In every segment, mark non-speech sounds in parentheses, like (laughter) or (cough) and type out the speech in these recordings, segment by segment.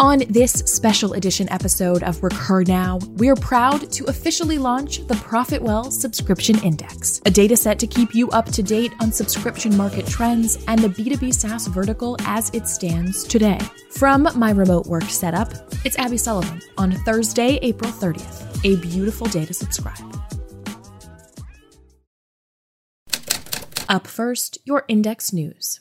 On this special edition episode of Recur Now, we're proud to officially launch the ProfitWell Subscription Index, a data set to keep you up to date on subscription market trends and the B2B SaaS vertical as it stands today. From my remote work setup, it's Abby Sullivan on Thursday, April 30th. A beautiful day to subscribe. Up first, your index news.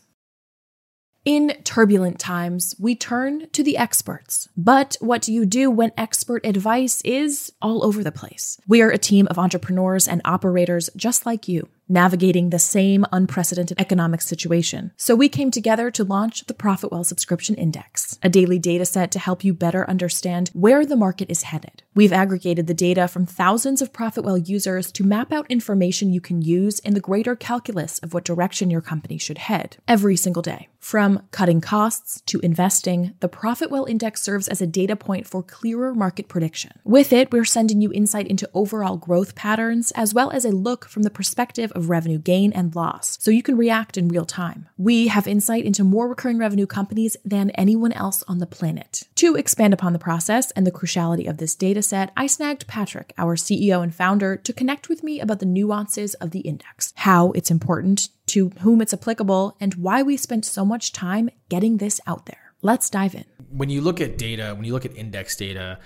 In turbulent times, we turn to the experts. But what do you do when expert advice is all over the place? We are a team of entrepreneurs and operators just like you navigating the same unprecedented economic situation. So we came together to launch the ProfitWell Subscription Index, a daily data set to help you better understand where the market is headed. We've aggregated the data from thousands of ProfitWell users to map out information you can use in the greater calculus of what direction your company should head every single day. From cutting costs to investing, the ProfitWell Index serves as a data point for clearer market prediction. With it, we're sending you insight into overall growth patterns as well as a look from the perspective of revenue gain and loss, so you can react in real time. We have insight into more recurring revenue companies than anyone else on the planet. To expand upon the process and the cruciality of this data set, I snagged Patrick, our CEO and founder, to connect with me about the nuances of the index, how it's important, to whom it's applicable, and why we spent so much time getting this out there. Let's dive in. When you look at data, when you look at index data,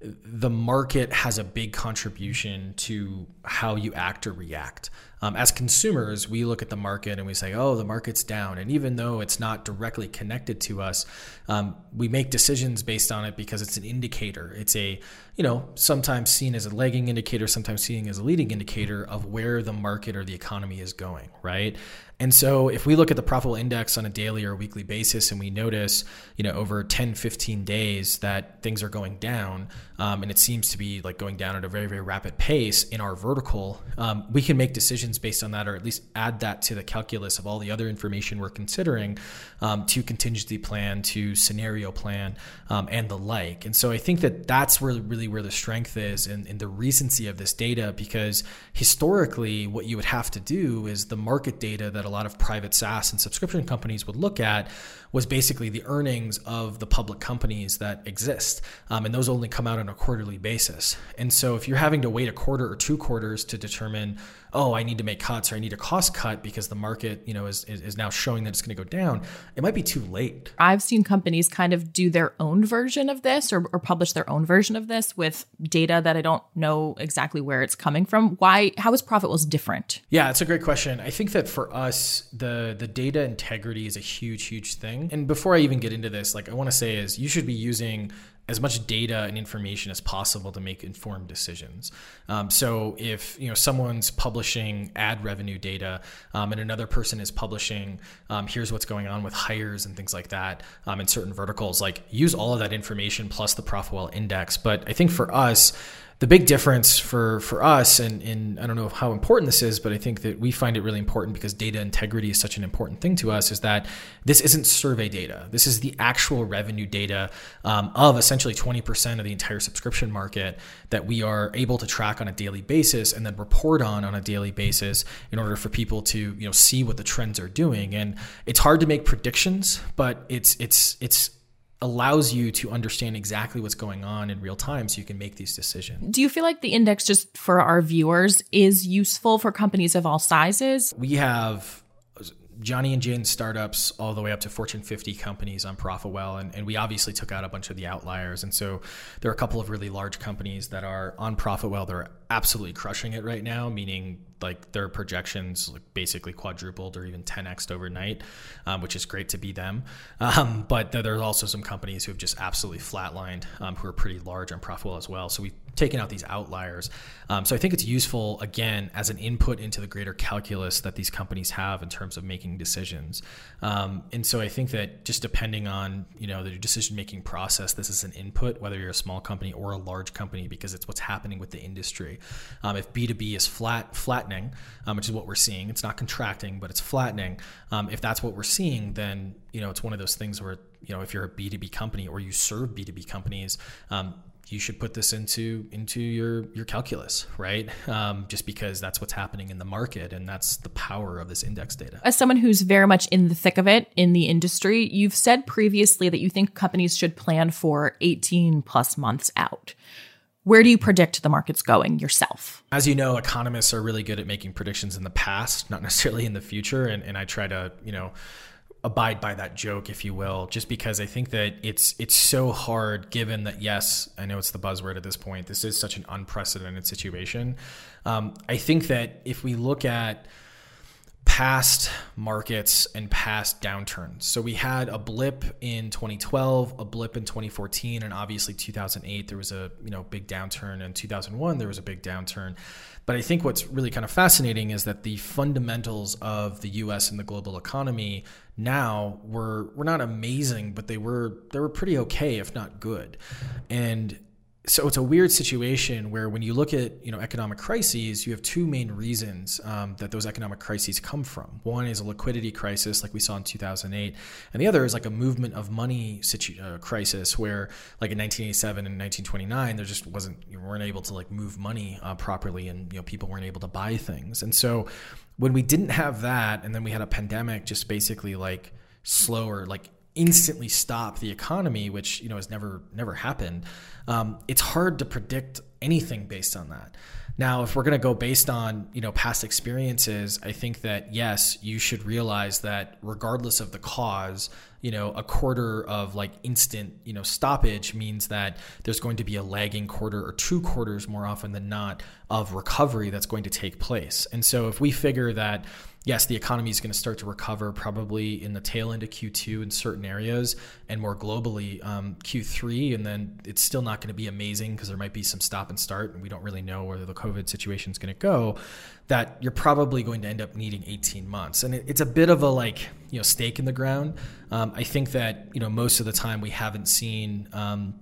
the market has a big contribution to how you act or react. Um, as consumers, we look at the market and we say, oh, the market's down. And even though it's not directly connected to us, um, we make decisions based on it because it's an indicator. It's a, you know, sometimes seen as a lagging indicator, sometimes seen as a leading indicator of where the market or the economy is going, right? And so if we look at the ProfitWell index on a daily or weekly basis and we notice, you know, over 10, 15 days that things are going down, um, and it seems to be like going down at a very, very rapid pace in our vertical, um, we can make decisions based on that or at least add that to the calculus of all the other information we're considering um, to contingency plan, to scenario plan, um, and the like. And so I think that that's where really where the strength is and, in the recency of this data because historically, what you would have to do is the market data that a lot of private SaaS and subscription companies would look at was basically the earnings of the public companies that exist. Um, and those only come out on a quarterly basis. And so if you're having to wait a quarter or two quarters to determine, oh, I need to make cuts or I need a cost cut because the market, you know, is, is now showing that it's going to go down, it might be too late. I've seen companies kind of do their own version of this or, or publish their own version of this with data that I don't know exactly where it's coming from. Why, how is ProfitWell's different? Yeah, it's a great question. I think that for us, the, the data integrity is a huge, huge thing thing. And before I even get into this, like I want to say is you should be using as much data and information as possible to make informed decisions. Um, so if you know someone's publishing ad revenue data um, and another person is publishing, um, here's what's going on with hires and things like that um, in certain verticals, like use all of that information plus the ProfitWell index. But I think for us, the big difference for for us, and, I don't know how important this is, but I think that we find it really important because data integrity is such an important thing to us. Is that this isn't survey data. This is the actual revenue data um, of essentially 20% of the entire subscription market that we are able to track on a daily basis and then report on on a daily basis in order for people to you know see what the trends are doing. And it's hard to make predictions, but it's it's it's allows you to understand exactly what's going on in real time so you can make these decisions. Do you feel like the index, just for our viewers, is useful for companies of all sizes? We have uh, Johnny and Jane startups all the way up to Fortune 50 companies on ProfitWell. And, and we obviously took out a bunch of the outliers. And so there are a couple of really large companies that are on ProfitWell. They're absolutely crushing it right now, meaning like their projections like basically quadrupled or even 10x overnight, um, which is great to be them. Um, but there's also some companies who have just absolutely flatlined, um, who are pretty large and profitable as well. So we've taken out these outliers. Um, so I think it's useful again as an input into the greater calculus that these companies have in terms of making decisions. Um, and so I think that just depending on you know the decision making process, this is an input whether you're a small company or a large company because it's what's happening with the industry. Um, if B2B is flat flat flattening, um, which is what we're seeing. It's not contracting, but it's flattening. Um, if that's what we're seeing, then you know it's one of those things where you know if you're a B2B company or you serve B2B companies, um, you should put this into into your your calculus, right? Um, just because that's what's happening in the market, and that's the power of this index data. As someone who's very much in the thick of it in the industry, you've said previously that you think companies should plan for 18 plus months out. Where do you predict the market's going yourself? As you know, economists are really good at making predictions in the past, not (laughs) necessarily in the future, and, and I try to you know abide by that joke, if you will, just because I think that it's it's so hard. Given that, yes, I know it's the buzzword at this point. This is such an unprecedented situation. Um, I think that if we look at past markets and past downturns. So we had a blip in 2012, a blip in 2014, and obviously 2008 there was a you know big downturn, and 2001 there was a big downturn. But I think what's really kind of fascinating is that the fundamentals of the U.S. and the global economy now were were not amazing, but they were they were pretty okay, if not good, and so it's a weird situation where when you look at you know economic crises you have two main reasons um, that those economic crises come from. One is a liquidity crisis like we saw in 2008 and the other is like a movement of money situ- uh, crisis where like in 1987 and 1929 there just wasn't you weren't able to like move money uh, properly and you know people weren't able to buy things. And so when we didn't have that and then we had a pandemic just basically like slower like instantly stop the economy, which you know has never never happened, um, it's hard to predict anything based on that. Now, if we're going to go based on you know past experiences, I think that yes, you should realize that regardless of the cause, you know, a quarter of like instant you know stoppage means that there's going to be a lagging quarter or two quarters more often than not of recovery that's going to take place. And so, if we figure that yes, the economy is going to start to recover probably in the tail end of Q2 in certain areas and more globally um, Q3. And then it's still not going to be amazing because there might be some and start and we don't really know where the COVID situation is going to go. That you're probably going to end up needing 18 months. And it, it's a bit of a like, you know, stake in the ground. Um, I think that, you know, most of the time we haven't seen. Um,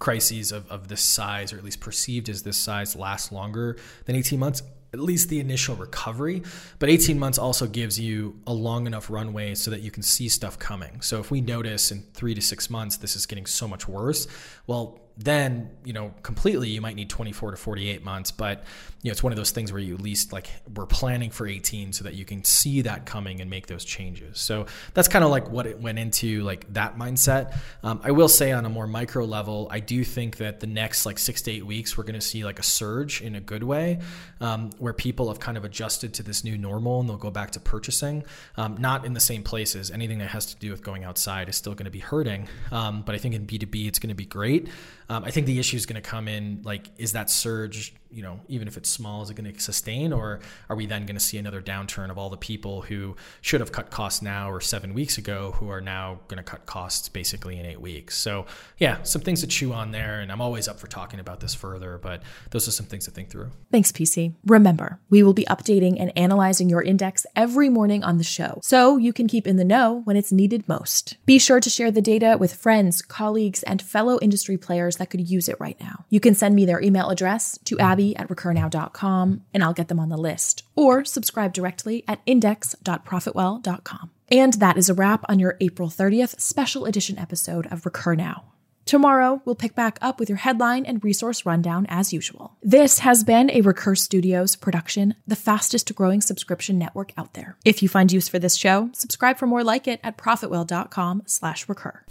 crises of, of this size, or at least perceived as this size, last longer than 18 months at least the initial recovery. But 18 months also gives you a long enough runway so that you can see stuff coming. So if we notice in three to six months this is getting so much worse, well, then you know completely you might need 24 to 48 months but you know it's one of those things where you at least like we're planning for 18 so that you can see that coming and make those changes. So that's kind of like what it went into like that mindset. Um, i will say on a more micro level i do think that the next like six to eight weeks we're going to see like a surge in a good way um, where people have kind of adjusted to this new normal and they'll go back to purchasing. Um, not in the same places. Anything that has to do with going outside is still going to be hurting um, but i think in b2b it's going to be great um, I think the issue is going to come in like, is that surge you know, even if it's small, is it going to sustain, or are we then going to see another downturn of all the people who should have cut costs now or seven weeks ago who are now going to cut costs basically in eight weeks? So, yeah, some things to chew on there, and I'm always up for talking about this further, but those are some things to think through. Thanks, PC. Remember, we will be updating and analyzing your index every morning on the show, so you can keep in the know when it's needed most. Be sure to share the data with friends, colleagues, and fellow industry players that could use it right now. You can send me their email address to Abby at recurnow.com and I'll get them on the list, or subscribe directly at index.profitwell.com. And that is a wrap on your April 30th special edition episode of Recur Now. Tomorrow, we'll pick back up with your headline and resource rundown as usual. This has been a Recur Studios production, the fastest growing subscription network out there. If you find use for this show, subscribe for more like it at profitwell.com slash recur.